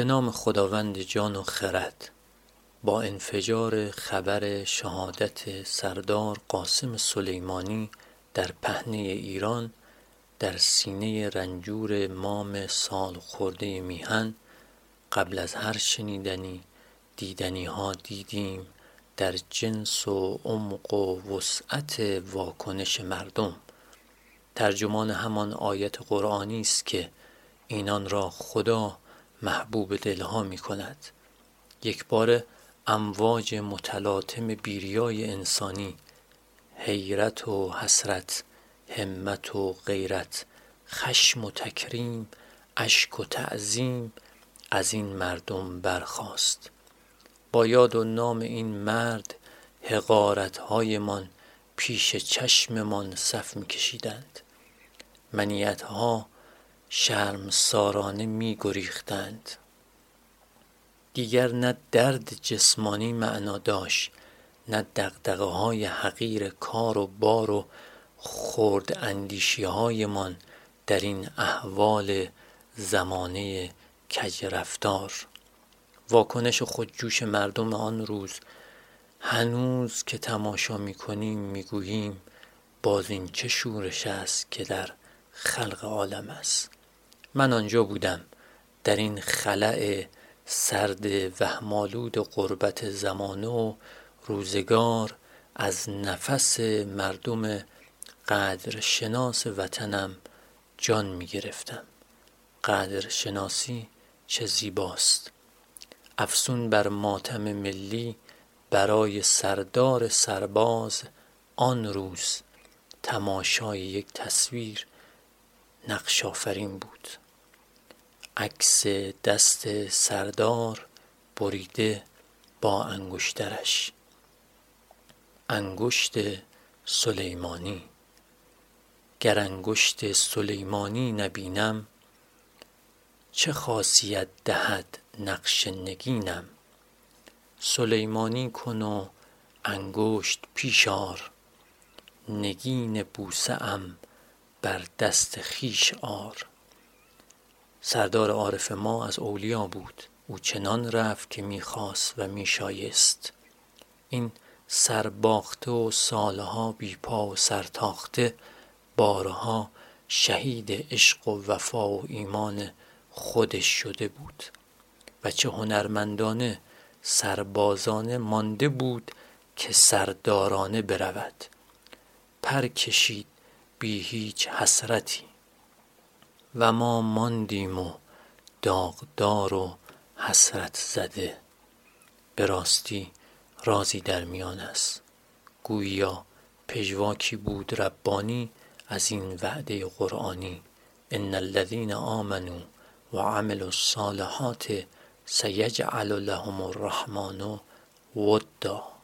به نام خداوند جان و خرد با انفجار خبر شهادت سردار قاسم سلیمانی در پهنه ایران در سینه رنجور مام سال خورده میهن قبل از هر شنیدنی دیدنی ها دیدیم در جنس و عمق و وسعت واکنش مردم. ترجمان همان آیت قرآنی است که اینان را خدا محبوب دلها می کند یک بار امواج متلاطم بیریای انسانی حیرت و حسرت همت و غیرت خشم و تکریم اشک و تعظیم از این مردم برخاست. با یاد و نام این مرد هایمان پیش چشممان صف می کشیدند منیت ها شرم سارانه می گریختند دیگر نه درد جسمانی معنا داشت نه دقدقه های حقیر کار و بار و خرد اندیشی هایمان در این احوال زمانه کج رفتار واکنش خودجوش مردم آن روز هنوز که تماشا می‌کنیم می‌گوییم باز این چه شورش است که در خلق عالم است؟ من آنجا بودم. در این خلع سرد وهمالود قربت زمانه و روزگار از نفس مردم قدر شناس وطنم جان می گرفتم. قدر شناسی چه زیباست. افسون بر ماتم ملی برای سردار سرباز آن روز تماشای یک تصویر نقش آفرین بود. عکس دست سردار بریده با انگشترش. انگشت سلیمانی. گر انگشت سلیمانی نبینم چه خاصیت دهد نقش نگینم؟ سلیمانی کن و انگشت پیش آر نگین بوسه ام بر دست خویش آر. سردار عارف ما از اولیا بود. او چنان رفت که می‌خواست و میشایست. این سرباخته و سالها بی پا و سرتاخته بارها شهید عشق و وفا و ایمان خودش شده بود. و چه هنرمندانه سربازانه مانده بود که سردارانه برود. پر کشید بی هیچ حسرتی. و ما ماندیم و داغدار و حسرت زده. به راستی رازی در میان است. گویا پژواکی بود ربانی از این وعده قرآنی. ان الذین آمنوا و عملوا الصالحات سیجعل لهم الرحمن ودا